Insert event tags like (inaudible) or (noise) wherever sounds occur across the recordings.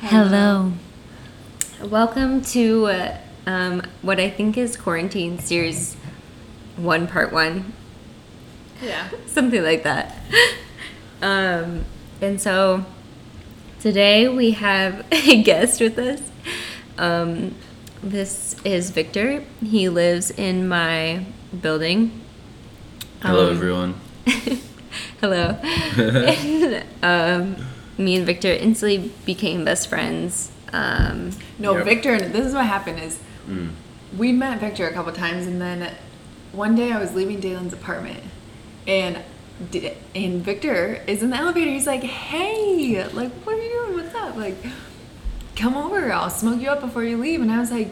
Hello. Welcome to uh, um, what I think is Quarantine Series 1, Part 1. Yeah. (laughs) Something like that. Um, and so today we have (laughs) a guest with us. Um, this is Victor. He lives in my building. Hello, Um, everyone. (laughs) Hello. And, um, me and Victor instantly became best friends. Um, No, Yep. Victor, this is what happened is Mm. we met Victor a couple times and then one day I was leaving Dalen's apartment and and Victor is in the elevator. He's like, "Hey, like, what are you doing? What's up? Like, come over. I'll smoke you up before you leave." And I was like,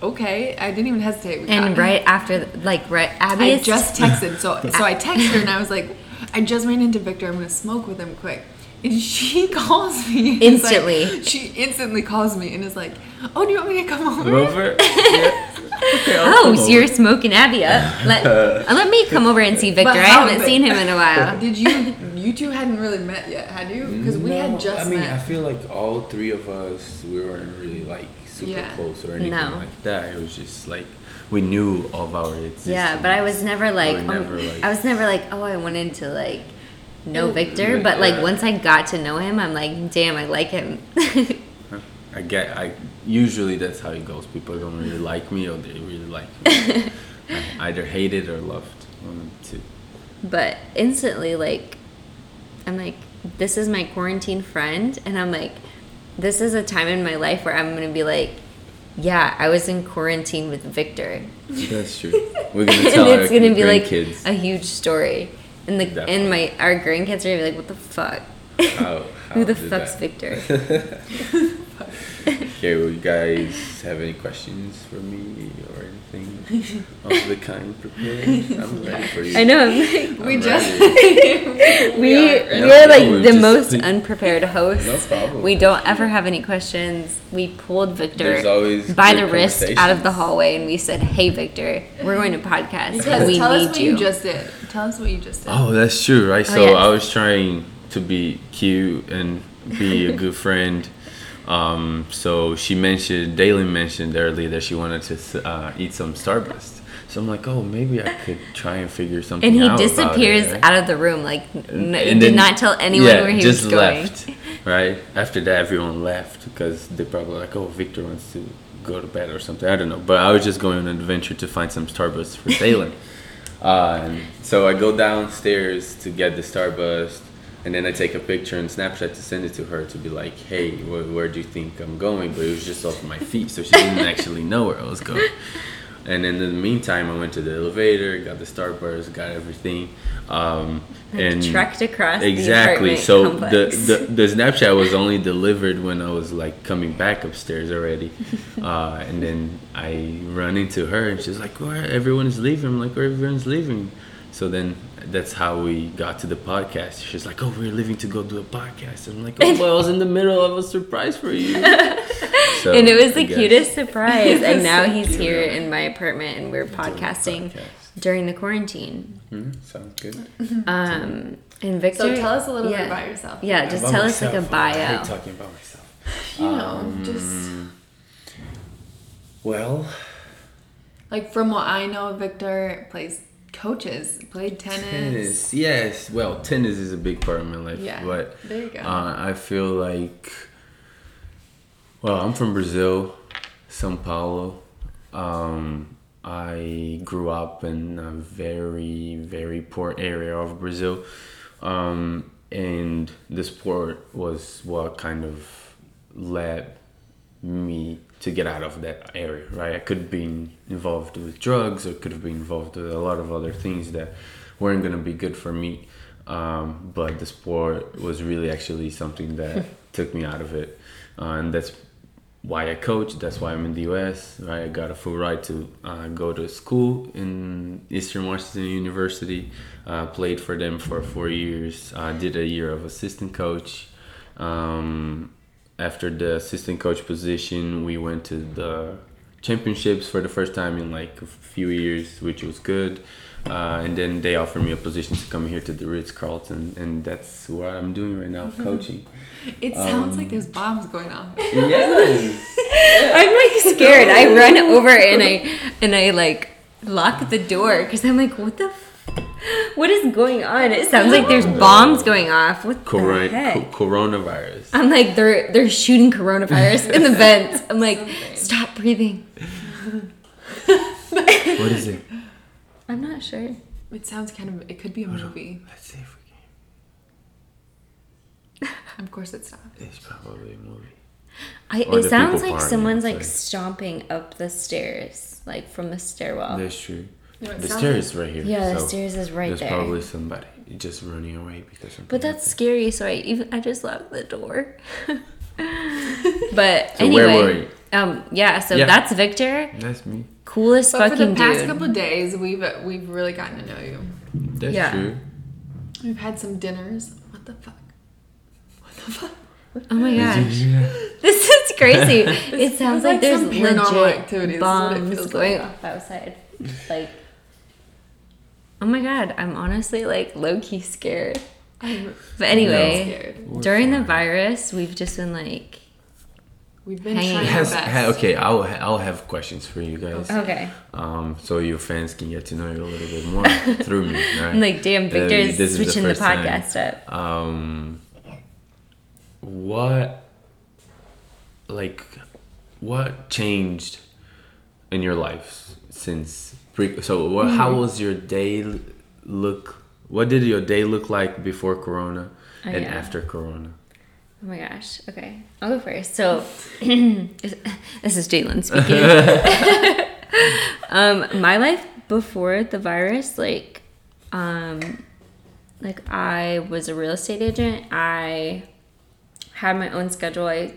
"Okay." I didn't even hesitate. We and got- right after, like, right, Abby I just texted, so (laughs) so I texted her and I was like, I just ran into Victor. I'm gonna smoke with him quick. And she (laughs) calls me and is like- Instantly. she instantly calls me and is like, "Oh, do you want me to come over?" over? (laughs) yeah. Okay, Oh, come so over. you're smoking Abby up. Let, uh, (laughs) let me come over and see Victor. But I haven't but- seen him in a while. Did you? You two hadn't really met yet, had you? Because we had just I mean, met. I feel like all three of us, we weren't really like super Yeah. close or anything No. like that. It was just like we knew of our existence. Yeah, but I was never like, We oh, never, like- I was never like, oh, I wanted to like know mm. Victor. But like once I got to know him, I'm like, damn, I like him. (laughs) I get. I usually that's how it goes. People don't really like me, or they really like me. (laughs) I either hated or loved. One of the two. but instantly, like, I'm like, this is my quarantine friend, and I'm like, this is a time in my life where I'm gonna be like, yeah, I was in quarantine with Victor. That's true. (laughs) We're gonna and tell our it's gonna be like grandkids a huge story. And the Definitely. and my our grandkids are gonna be like, what the fuck? how, (laughs) Who the fuck's that- Victor? (laughs) Okay, well, you guys have any questions for me or anything (laughs) of the kind prepared? I'm ready for you. I know. Like, we I'm just we (laughs) We are- we are like we're the just- most (laughs) unprepared hosts. No problem. We don't ever have any questions. We pulled Victor always by the wrist out of the hallway, and we said, "Hey, Victor, we're going to podcast, because and we tell need us what you. just did. Tell us what you just did. Oh, that's true, right? Oh, so yes. I was trying to be cute and be a good friend. Um, so she mentioned, Dalen mentioned earlier that she wanted to uh, eat some Starburst. So I'm like, oh, maybe I could try and figure something out. and he about it, disappears right? out of the room, like n- and did not tell anyone yeah, where he just was going. left. Right after that, everyone left because they probably like, oh, Victor wants to go to bed or something. I don't know, but I was just going on an adventure to find some Starburst for (laughs) Dalen. uh, so I go downstairs to get the Starburst, and then I take a picture and Snapchat to send it to her to be like, hey, where, where do you think I'm going? But it was just off my feet, so she didn't (laughs) actually know where I was going. And in the meantime, I went to the elevator, got the Starburst, got everything. Um, and trekked across exactly. apartment so complex. the, the the Snapchat was only delivered when I was like coming back upstairs already, (laughs) uh, and then I run into her and she's like, "Where everyone's leaving?" I'm like, "Where everyone's leaving?" So then that's how we got to the podcast. She's like, "Oh, we're leaving to go do a podcast." And I'm like, "Oh, well, I was in the middle of a surprise for you." (laughs) So, and it was the cutest surprise. and (laughs) now so he's cute. here in my apartment, and we're podcasting podcast. during the quarantine. Mhm, sounds good. (laughs) Um, and Victor, So tell us a little yeah. bit about yourself. Yeah, just About tell us like a myself. I hate bio. talking about myself. You know, Um, just Well, like from what I know, Victor plays coaches, played tennis. tennis. Yes. Well, tennis is a big part of my life. Yeah, But there you go. Uh, I feel like, well, I'm from Brazil, São Paulo. Um, I grew up in a very, very poor area of Brazil. Um, and the sport was what kind of led me to get out of that area, right? I could have been involved with drugs or could have been involved with a lot of other things that weren't going to be good for me. Um, but the sport was really actually something that (laughs) took me out of it. Uh, and that's why I coach. That's why I'm in the US, right? I got a full ride to uh, go to school in Eastern Washington University. Uh, played for them for four years. Uh, did a year of assistant coach. Um, after the assistant coach position, we went to the championships for the first time in like a few years, which was good. Uh, and then they offered me a position to come here to the Ritz Carlton, and that's what I'm doing right now, coaching. It sounds Um, like there's bombs going off. yes. (laughs) I'm like scared. I run over and I and I like lock the door because I'm like, what the. F- (laughs) what is going on? It sounds like there's bombs going off. What the heck? co- coronavirus. I'm like they're they're shooting coronavirus in the (laughs) vents. I'm like, Something. stop breathing. What is it? I'm not sure. It sounds kind of. It could be a movie. Let's see if we can. (laughs) Of course, it's not. It's probably a movie. I, it sounds like someone's like stomping up the stairs, like from the stairwell. That's true. No, it the stairs is right here. yeah, the stairs is right There's there. probably somebody just running away because something. But that's happened. scary, so I even I just locked the door. (laughs) but So anyway, where were you? um, yeah. So Yeah. that's Victor, That's me. coolest But for fucking the past dude. couple of days, we've we've really gotten to know you. That's Yeah. true. We've had some dinners. What the fuck? What the fuck? oh my gosh, (laughs) this is crazy. (laughs) it sounds like, like there's some paranormal legit activity, is what it bombs feels going like. off outside. Like, oh my god, I'm honestly like low key scared. I'm But anyway, scared. We're during the virus, we've just been like, We've been Hanging trying out. our Has, best. ha, okay, I'll I'll have questions for you guys. okay, Um, so your fans can get to know you a little bit more (laughs) through me. Right? I'm like, damn, Uh, Victor's this is the switching the, first time. podcast up. um, what, like, what changed in your life since pre? So, what, how Mm-hmm. was your day look? What did your day look like before Corona Oh, and yeah. after Corona? Oh my gosh. Okay. I'll go first. So (laughs) this is Jalen (laughs) speaking. (laughs) um, my life before the virus, like, um, like I was a real estate agent. I had my own schedule. I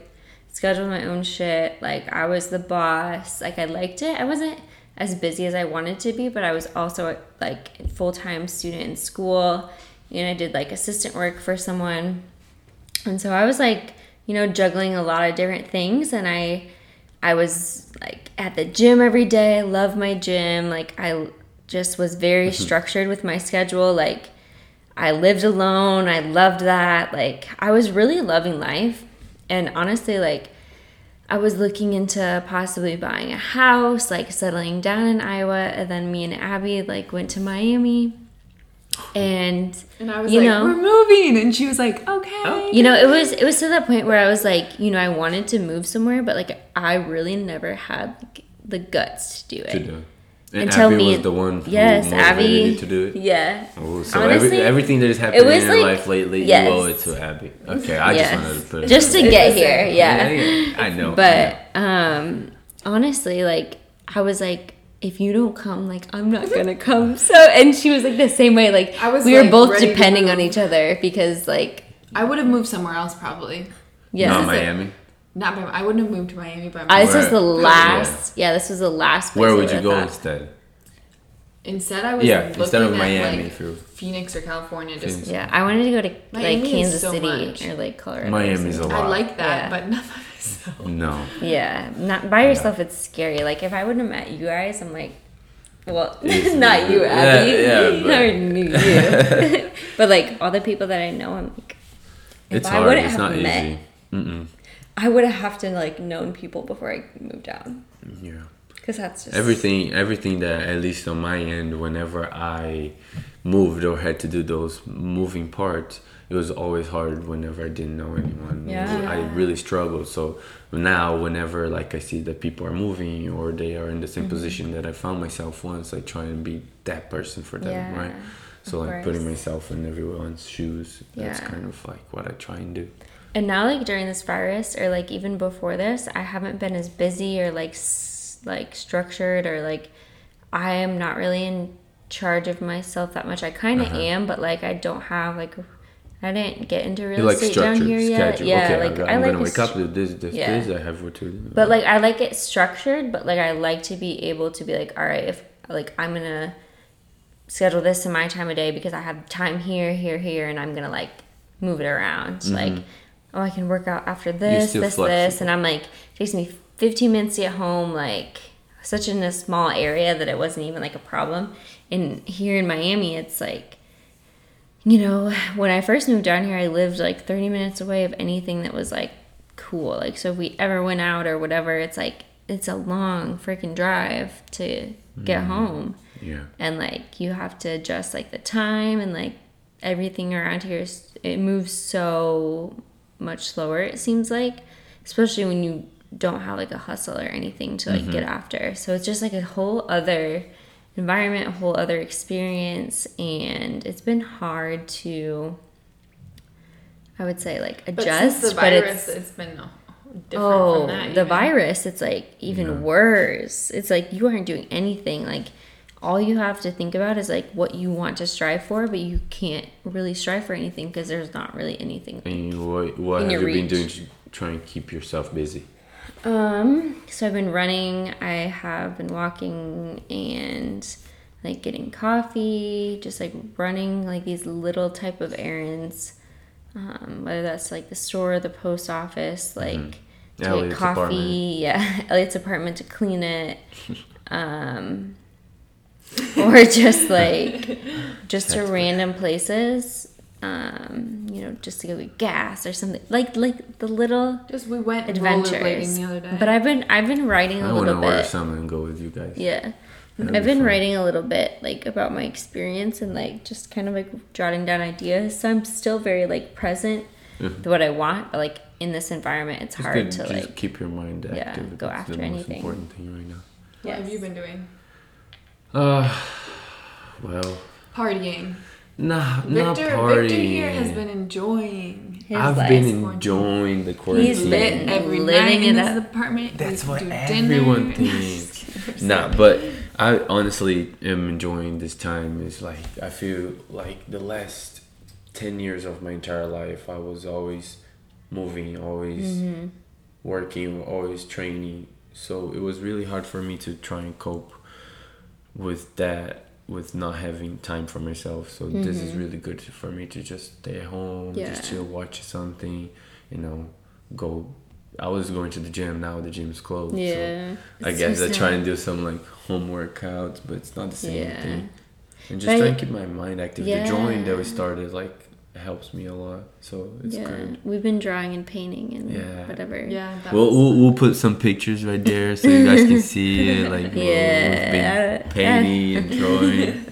scheduled my own shit. Like I was the boss. Like I liked it. I wasn't as busy as I wanted to be, but I was also like a full time student in school. And I did like assistant work for someone. And so I was like, you know, juggling a lot of different things and I I was like at the gym every day. I love my gym. Like I just was very mm-hmm. structured with my schedule. Like I lived alone. I loved that. Like I was really loving life. And honestly, like I was looking into possibly buying a house, like settling down in Iowa, and then me and Abby like went to Miami. And And I was You like, know. "We're moving," and she was like, "Okay." Oh. you know, it was it was to that point where I was like, you know, I wanted to move somewhere, but like I really never had like, the guts to do it. To do. And Until Abby me was the one who yes, Abby. you to do it. Yeah. Oh, so Honestly, every, everything that has happened in your like- life lately, yes. you owe it to Abby. Okay, I yes. just wanted to put it. Just to there. get here, same. yeah. yeah, I know. I But um honestly, like I was like if you don't come, like I'm not gonna come. (laughs) So and she was like the same way. Like I was, we were like, both depending on each other because like I would have moved somewhere else probably. yeah. Not This is it. Miami. Not by. I wouldn't have moved to Miami by I, ah, this was the last. Yeah. this was the last. Place Where would you go thought. instead? Instead, I was Yeah, looking instead of at, Miami, like, if you- Phoenix or California. Just Phoenix. Yeah, I wanted to go to Miami like Kansas so City much. or like Colorado. Miami's a lot. I like that, Yeah. but (laughs) not by myself. No. Yeah, not by yourself. It's scary. Like if I wouldn't have met you guys, I'm like, well, (laughs) Easy. not you, Abby. yeah, (laughs) yeah, but- I knew you. but like all the people that I know, I'm like, if It's I hard. wouldn't It's have not met, easy. Mm-mm. I would have to like known people before I moved out. Yeah. Because that's just Everything, everything that at least on my end, whenever I moved or had to do those moving parts, it was always hard. Whenever I didn't know anyone, Yeah. I really struggled. So now, whenever like I see that people are moving or they are in the Mm-hmm. same position that I found myself once, I try and be that person for them, Yeah, right? So like putting myself in everyone's shoes. That's Yeah. kind of like what I try and do. And now, like during this virus, or like even before this, I haven't been as busy or like s- like structured or like I am not really in charge of myself that much. I kind of Uh-huh. am, but like I don't have like I didn't get into real like estate down here yet. schedule. Yeah, okay, like I got, I like gonna wake up with this, this, Yeah. this. I have what to do. But like I like it structured, but like I like to be able to be like, all right, if like I'm gonna schedule this in my time of day because I have time here, here, here, and I'm gonna like move it around. Like, oh, I can work out after this, this, this, and I'm like, it takes me 15 minutes to get home. Like, such in a small area that it wasn't even like a problem. And here in Miami, it's like, you know, when I first moved down here, I lived like 30 minutes away of anything that was like cool. Like, so if we ever went out or whatever, it's like, it's a long freaking drive to get home. Yeah. And like, you have to adjust like the time and like everything around here, is, it moves so much slower, it seems like, especially when you don't have like a hustle or anything to like get mm-hmm. after. So it's just like a whole other environment, a whole other experience, and it's been hard to, I would say, like But adjust. since the but virus, it's it's been different oh, from that. Oh, the even. virus, it's like even Yeah. worse. It's like you aren't doing anything. Like all you have to think about is like what you want to strive for, but you can't really strive for anything because there's not really anything And what what have your you been doing to try and keep yourself busy? Um, so I've been running, I have been walking and like getting coffee, just like running like these little type of errands. Um, whether that's like the store, the post office, like to Elliot's get coffee, yeah, (laughs) Elliot's apartment to clean it. (laughs) Um, (laughs) or just like (laughs) just to That's random places. Um, you know, just to go get gas or something. Like like the little Just we went adventures. the other day. But I've been I've been writing a I want to little order bit. some and go with you guys. Yeah. That'd I've be been fun. writing a little bit like about my experience and like just kind of like jotting down ideas. So I'm still very like present Mhm. to what I want, but like in this environment it's It's hard good to just like keep your mind yeah, active. go That's after the most anything. important thing right now. what have you been doing? Uh, well, Partying. nah, not Victor, partying. Victor here has been enjoying. his I've life. been enjoying the He's quarantine. been Lit every living night in it his apartment. That's We what do everyone (laughs) dinner. thinks. nah, but I honestly am enjoying this time. It's like I feel like the last ten years of my entire life, I was always moving, always Mm-hmm. working, always training. So it was really hard for me to try and cope with that, with not having time for myself. So this is really good for me to just stay at home, Yeah. just chill, watch something, you know, go. I was going to the gym. Now the gym's closed. So Yeah. I guess so I try and do some like home workouts, but it's not the same Yeah. thing. And just But- try and keep my mind active. The drawing that we started like helps me a lot, so it's yeah. good. We've been drawing and painting and Yeah. whatever. Yeah, that We'll, we'll we'll put some pictures right there so you guys can (laughs) see it. Like (laughs) Yeah. we've been (laughs) painting and drawing.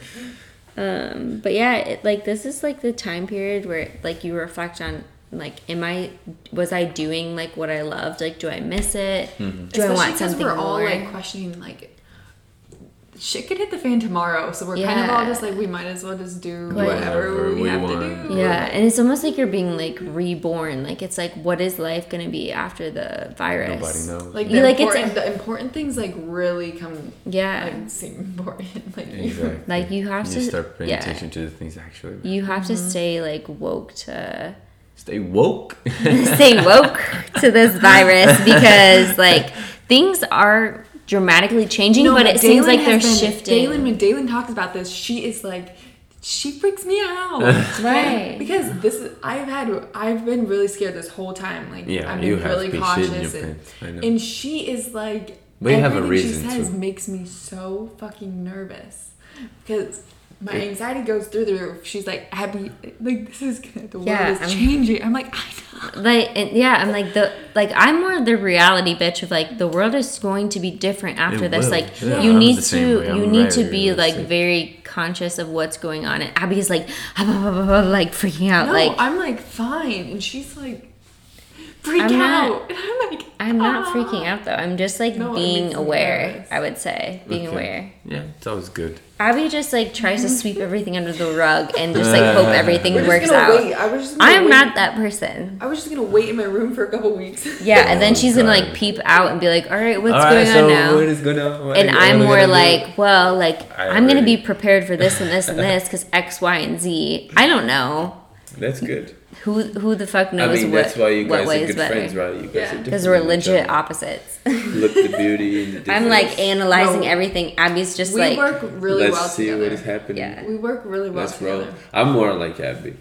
Um, but yeah, it, like this is like the time period where like you reflect on like, am I was I doing like what I loved? Like, do I miss it? Do I especially want 'cause something we're all more? like questioning like shit could hit the fan tomorrow, so we're kind of all just like we might as well just do Like- whatever Whatever we we have want. to do. yeah, and it's almost like you're being like reborn. Like it's like, what is life gonna be after the virus? Nobody knows. Like You the, like, it's important, a- the important things like really come Yeah, like seem important. (laughs) Like exactly. like you have you to start paying yeah. attention to the things actually. You have to Mm-hmm. stay like woke to Stay woke. (laughs) stay woke (laughs) to this virus because like things are dramatically changing, No, but it seems like they're been- shifting. Dalen, when Dalen talks about this, she is like, she freaks me out. (laughs) Right. Because this is, I've had, I've been really scared this whole time. Like, Yeah, I've you been have really been cautious. And, pants. I know. and she is like, But you have a everything reason she says to. makes me so fucking nervous. Because my anxiety goes through the roof. She's like, Abby, like, this is gonna, the world is I'm- changing. I'm like, I know. like and yeah i'm like the like i'm more the reality bitch of like the world is going to be different after It this will. like Yeah, you I'm need to you need to very be like very conscious of what's going on and abby's like (laughs) like freaking out No, like I'm like, fine. And she's like, freak I'm not- out. (laughs) And I'm like, i'm not "Ah." freaking out though i'm just like No, being aware i would say being Okay. aware Yeah, it's always good. abby just like tries to sweep everything under the rug and just like hope everything We're just works gonna out wait. I was just gonna i'm wait. not that person I was just gonna wait in my room for a couple weeks. (laughs) yeah and then Oh, she's gonna like peep out and be like all right what's All right, going so on now what is going on? What and I'm more gonna do? like, well, like I I'm gonna be prepared for this and this and this because X, Y, and Z. I don't know That's good. Who who the fuck I knows mean, what that's why you what guys way are is good better friends, right? You guys Yeah. are different because we're legit opposites. Look the beauty in the difference. (laughs) I'm like analyzing No. everything. Abby's just we like work really Let's well see together. what is happening. Yeah. We work really well Let's roll. I'm more like Abby.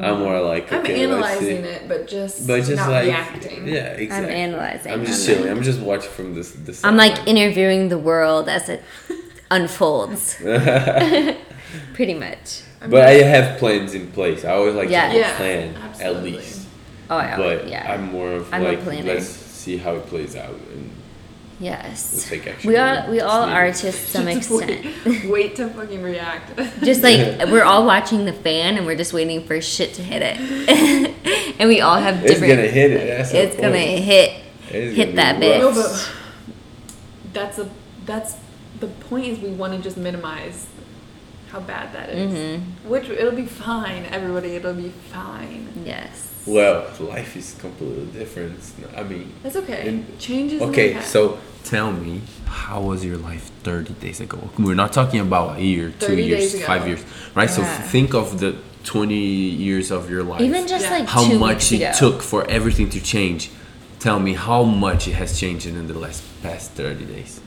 I'm more like okay, I'm okay, analyzing it, but just but just not like reacting. yeah, exactly. I'm analyzing. I'm just I'm chilling. I'm just watching from this. this I'm like side. interviewing the world as it (laughs) unfolds. (laughs) Pretty much. but I have plans in place. I always like Yes. to Yes, plan at least. Oh, yeah. But yeah. I'm more of I'm like planner. let's see how it plays out and we'll yes. take action. We when all we all are to some (laughs) extent. Wait, (laughs) wait to fucking react. (laughs) Just like we're all watching the fan and we're just waiting for shit to hit it. and we all have different. It's gonna hit it. That's It's gonna point. hit It's hit gonna that be bitch. No, but that's a that's the point is we want to just minimize how bad that is. Mm-hmm. Which it'll be fine, everybody. It'll be fine. Yes. Well, life is completely different. I mean, That's okay. And- Changes. okay, so tell me, how was your life 30 days ago? We're not talking about a year, two years, five years, right? So think of the 20 years of your life. Even just Yeah. like how two much weeks it ago. took for everything to change. Tell me how much it has changed in the last past 30 days.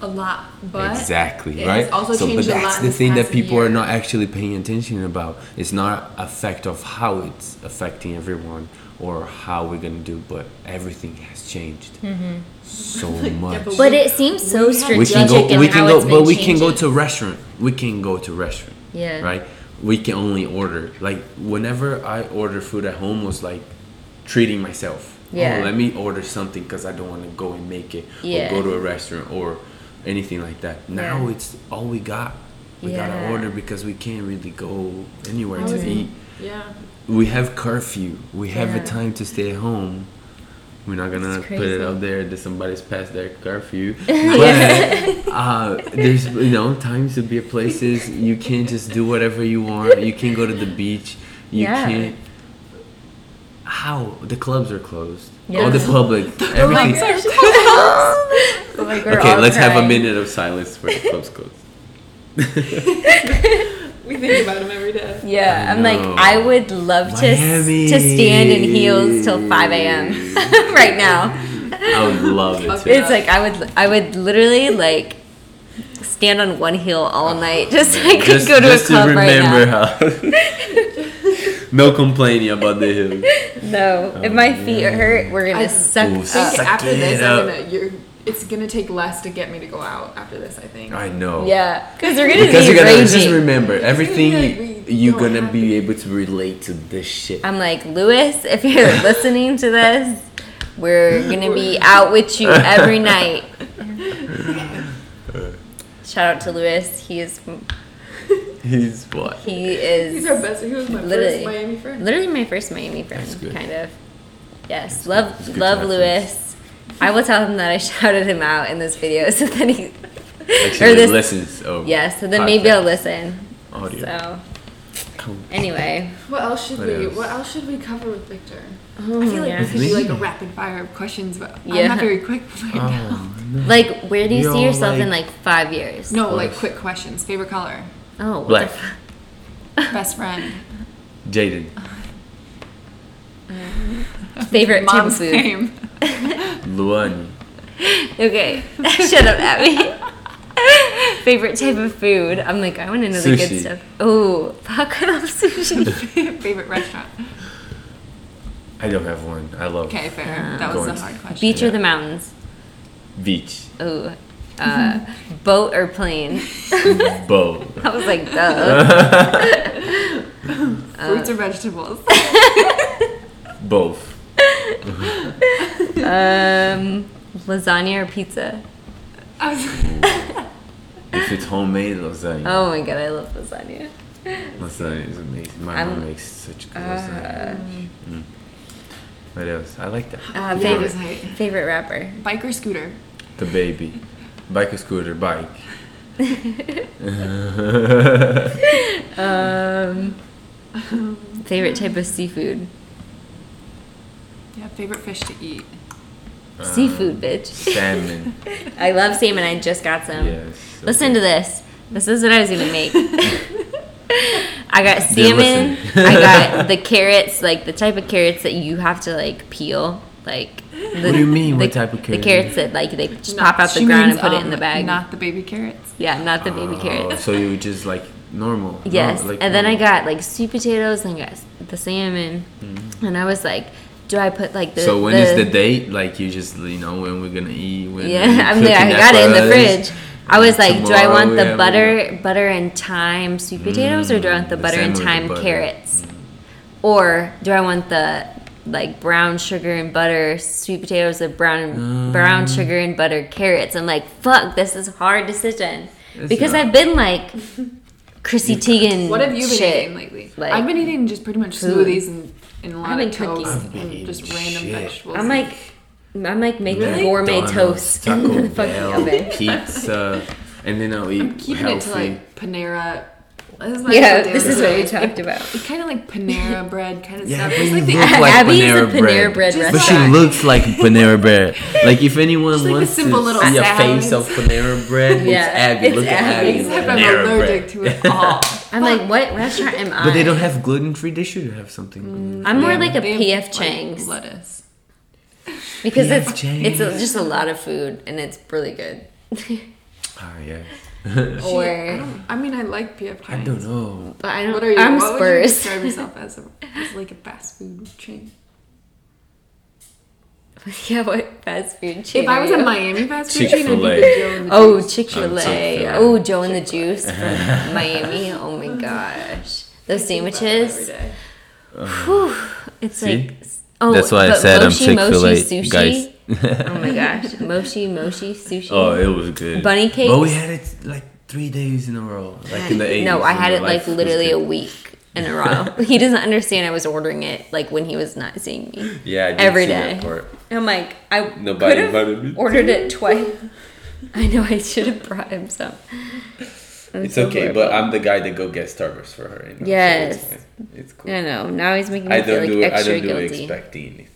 A lot, but exactly, it right? also so, but changed a lot that's the thing that past people are not actually paying attention about. It's not a fact of how it's affecting everyone or how we're gonna do, but everything has changed mm-hmm. so (laughs) much. but But it seems so We strategic we can go, we can go, but been we can go changing. to restaurant. We can go to restaurant. Yeah. Right. We can only order. Like whenever I order food at home, was like treating myself. Oh, yeah. Oh, let me order something because I don't want to go and make it, Yeah. or go to a restaurant or anything like that. Now Yeah. it's all we got. We Yeah. gotta order because we can't really go anywhere How to it? eat. yeah. We have curfew. We have Yeah. a time to stay at home. We're not gonna put it out there that somebody's past their curfew. (laughs) But uh, there's you know times to be at places you can't just do whatever you want. You can't go to the beach. You Yeah. can't. How the clubs are closed. Yeah. All the public, (laughs) everything. Like, we're Okay, all let's have a minute of silence for the clubs closed. (laughs) We think about them every day. Yeah, I I'm like. I would love to s- Miami. to stand in heels till 5 a.m. (laughs) right now. I would love it. Too. It's like I would I would literally like stand on one heel all oh, night just so I could just, go to a club to right remember now. how. (laughs) no complaining about the hill. No, if my oh, feet hurt, we're gonna I suck Ooh, I think up. suck after it this, up. I'm gonna. You're. It's gonna take less to get me to go out after this. I think. I know. Yeah, because we're gonna Because be you gotta just remember everything like you're gonna have be able to relate to this shit. I'm like, Lewis, if you're (laughs) listening to this, we're gonna be out with you every night. (laughs) Shout out to Lewis. He is He's what? he is He's our best. He was my Literally. first Miami friend. literally my first Miami friend, That's good. kind of. Yes, love good love have Lewis. I will tell him that I (laughs) shouted him out in this video, so then he Actually, or this listens. Of yes, so then maybe I'll listen. Oh, Audio. So Cool. anyway, What else should What we? else? What else should we cover with Victor? oh, I feel like yeah. we could do like a rapid fire of questions, but I'm not very quick (laughs) right oh, now. Oh, no. like where do you see You're yourself in like- like five years? No, like What? quick questions. Favorite color? Oh, Black. Best friend? Jaden. (laughs) favorite type Mom's food. name? Luani. Okay, (laughs) shut up, Abby. (laughs) favorite type of food. I'm like, I want to know the good stuff. Oh, fuck, I love sushi. (laughs) Favorite restaurant? I don't have one. I love Okay, fair. Um, that was Going a hard question. Beach or the mountains? beach. Oh, uh, boat or plane? boat. I was like, duh. Fruits or vegetables? Both. Um, lasagna or pizza? If it's homemade lasagna. Oh my god, I love lasagna. Lasagna is amazing. My I'm- mom makes such good lasagna. Uh, Mm. What else? I like that. uh, Yeah, favorite was like- favorite rapper. bike or scooter? The baby. Bike or scooter, bike. (laughs) Um, favorite type of seafood. Yeah, favorite fish to eat. Seafood, bitch. Salmon. (laughs) I love salmon. I just got some. yes. Listen to this. This is what I was gonna make. (laughs) I got salmon. listen. I got (laughs) the carrots, like the type of carrots that you have to like peel. Like the, What do you mean, The, what type of carrots? The carrots? carrots that like they just Not- pop out the ground means, and put it in um, the bag. Not the baby carrots. yeah, not the baby Oh, carrots. So you just like normal. no, Yes, like and then I got like sweet potatoes and got the salmon, and I was like, "Do I put like the?" So when is the date? Like you just you know when we're gonna eat? When Yeah, you're (laughs) I mean, I got it in the fridge. I was like, "Do I want the yeah, we butter, butter and thyme sweet potatoes, or do I want the Mm, the butter and salmon with the thyme butter. carrots, or do I want the like brown sugar and butter sweet potatoes or brown Mm. brown sugar and butter carrots?" I'm like, "Fuck, this is a hard decision." It's because not. I've been like Chrissy (laughs) Teigen. What have you been shit. eating lately? Like, I've been eating just pretty much food. smoothies and, and a lot I've of been cooking. toast I've been and eating just random shit. vegetables. I'm like, I'm like making Really? gourmet McDonald's, toast in Taco the fucking Bell, oven. pizza, and then I'll eat I'm keeping healthy. it to like Panera. This is my Yeah, daily this is what we diet. talked about. It's kind of like Panera (laughs) bread kind of Yeah, stuff. but It's you like the look like Abby is a Panera Panera bread. bread Just But she restaurant. looks like (laughs) Panera bread. Like if anyone Just like a wants simple to little see a salad. face of Panera bread, Yeah, it's Abby. it's Look at Abby. Abby. Except I'm Panera allergic bread. to it all. (laughs) I'm like, what restaurant am I? But they don't have gluten free. They should have something. I'm more They- like a PF have, like, Chang's lettuce. because PF it's it's a, just a lot of food and it's really good. (laughs) Ah, yeah. (laughs) I, or don't, I mean, I like PF Chang's. I don't know. but I don't. What are you? I'm what would you Spurs. describe yourself as? A, as like a fast food chain. (laughs) yeah, what fast food chain? If I was you? a Miami fast food chain, I'd be Chick-fil-A. the Joe and the Oh, Juice. Chick Fil A. Chick-fil-A. Oh, Joe and the Juice from (laughs) Miami. Oh my (laughs) gosh, those I think about that sandwiches. Whew, it's See? like oh, That's why I but said I'm Moshi Chick Fil A, Moshi sushi. guys. Oh my gosh, Moshi Moshi sushi. Oh, it was good. Bunny But we had it like three days in a row, like in the 80s. no, I had it like literally a week in a row. (laughs) he doesn't understand I was ordering it like when he was not seeing me. Yeah, I did every part. I'm like, I Nobody could've me. ordered it twice. (laughs) I know I should have brought him some. I'm It's so okay, horrible. but I'm the guy that go get Starbucks for her. You know, so Yes. it's, fine. it's cool. I know. Now he's making me I feel don't like do it. I extra don't do it guilty. expecting anything. I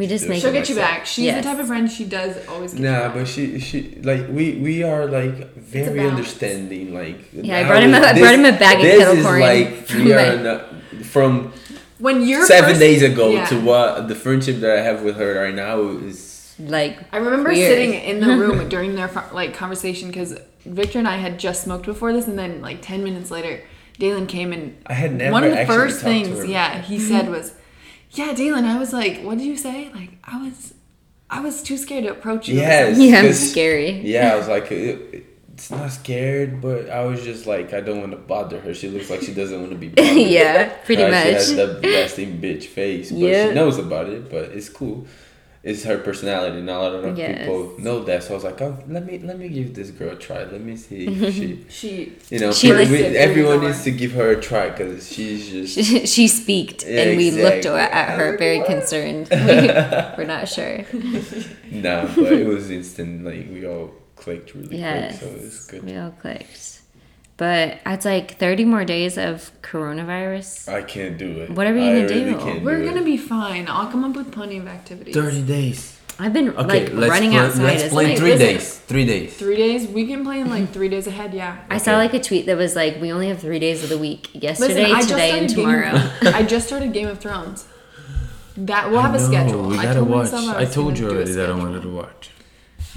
We just make- She'll get you back. She's Yes. the type of friend she does always get you Nah, back. but she she like we we are like very understanding. Like Yeah, I brought him a- this- I brought him a bag of this kettle is corn like from we (laughs) are my- not, from when you're seven first- days ago Yeah. to what the friendship that I have with her right now is Like, I remember Weird. sitting in the room (laughs) during their like conversation because Victor and I had just smoked before this, and then like ten minutes later, Dalen came and I had never one of the first things, yeah, he said was, "Yeah, Dalen." I was like, "What did you say?" Like, I was, I was too scared to approach you. Yes. (laughs) yeah, I'm 'cause- scary. Yeah, I was (laughs) like, it, it's not scared, but I was just like, I don't want to bother her. She looks like she doesn't want to be bothered. (laughs) yeah, pretty Uh, She has much. the resting bitch face, but Yeah. she knows about it. But it's cool. It's her personality. Not a lot of Yes. people know that. So I was like, oh, let me let me give this girl a try. Let me see if she, (laughs) She you know, She we- everyone needs to give her a try because she's just. She, she speaked, Yeah, and we looked at her very concerned. (laughs) We, we're not sure. (laughs) nah, but it was instant. Like we all clicked really Yes, quick, so it was good. we all clicked. But it's like 30 more days of coronavirus. I can't do it. What are we I gonna really do? can't we're do gonna it. be fine. I'll come up with plenty of activities. Thirty days. I've been Okay, like let's running plan, outside. Let's as plan like- three listen. days. Three days. Three days. We can plan like (laughs) three days ahead. Yeah. I saw like a tweet that was like, "We only have three days of the week: yesterday, Listen, today, and tomorrow." Game, (laughs) I just started Game of Thrones. That we'll have I a know, schedule. We I gotta told watch. myself I, told you already that I wanted to watch,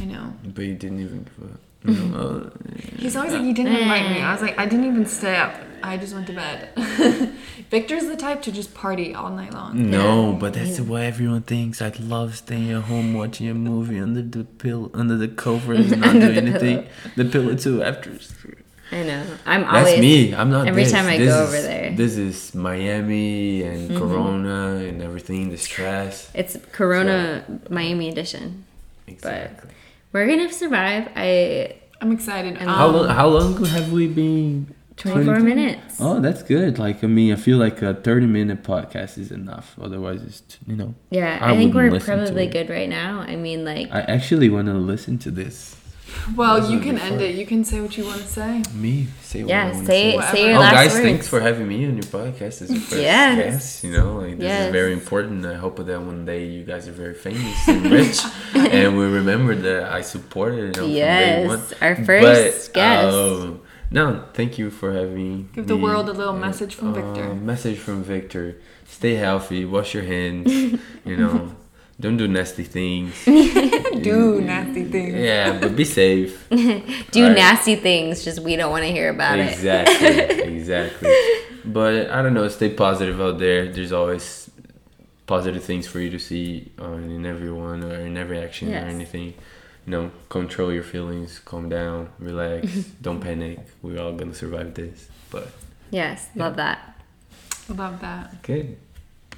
I know. but you didn't even give up. You know, uh, He's always like, you didn't invite me. I was like, I didn't even stay up. I just went to bed. (laughs) Victor's the type to just party all night long. no, Yeah. but that's what everyone thinks. I love staying at home watching a movie under the pill, under the covers, and not (laughs) Under doing the anything. pillow. The pillow too. After I know. I'm always. that's always me. I'm not. every this. time I This go is- over there. Mm-hmm. This is Miami and Corona and everything. The stress. It's Corona Miami edition. Exactly. We're gonna survive. I I'm excited. And Um, How long? How long have we been? 24 minutes. Oh, that's good. Like I mean, I feel like a thirty-minute podcast is enough. Otherwise, it's t- you know. Yeah, I I, think wouldn't we're probably good right now. I mean, like, I actually want to listen to this. Well, you can end it. You can say what you want to say. Me say what I yeah, wanna say say your Oh, last guys, words. thanks for having me on your podcast as a first Yes. guest. You know, like this Yes. is very important. I hope that one day you guys are very famous and rich, (laughs) and we remember that I supported. You know, Yes, from our first guest. um, no, thank you for having. Give the world a little Uh, message from Victor. uh, Message from Victor. Stay healthy. Wash your hands. (laughs) you know, don't do nasty things. (laughs) Do nasty things. yeah, but be safe. (laughs) Do Right. nasty things, just we don't want to hear about it. exactly, (laughs) exactly. But I don't know. Stay positive out there. There's always positive things for you to see uh, in everyone or in every action Yes. or anything. You know, control your feelings, calm down, relax, don't panic. We're all gonna survive this. But Yes, love that. Love that. good.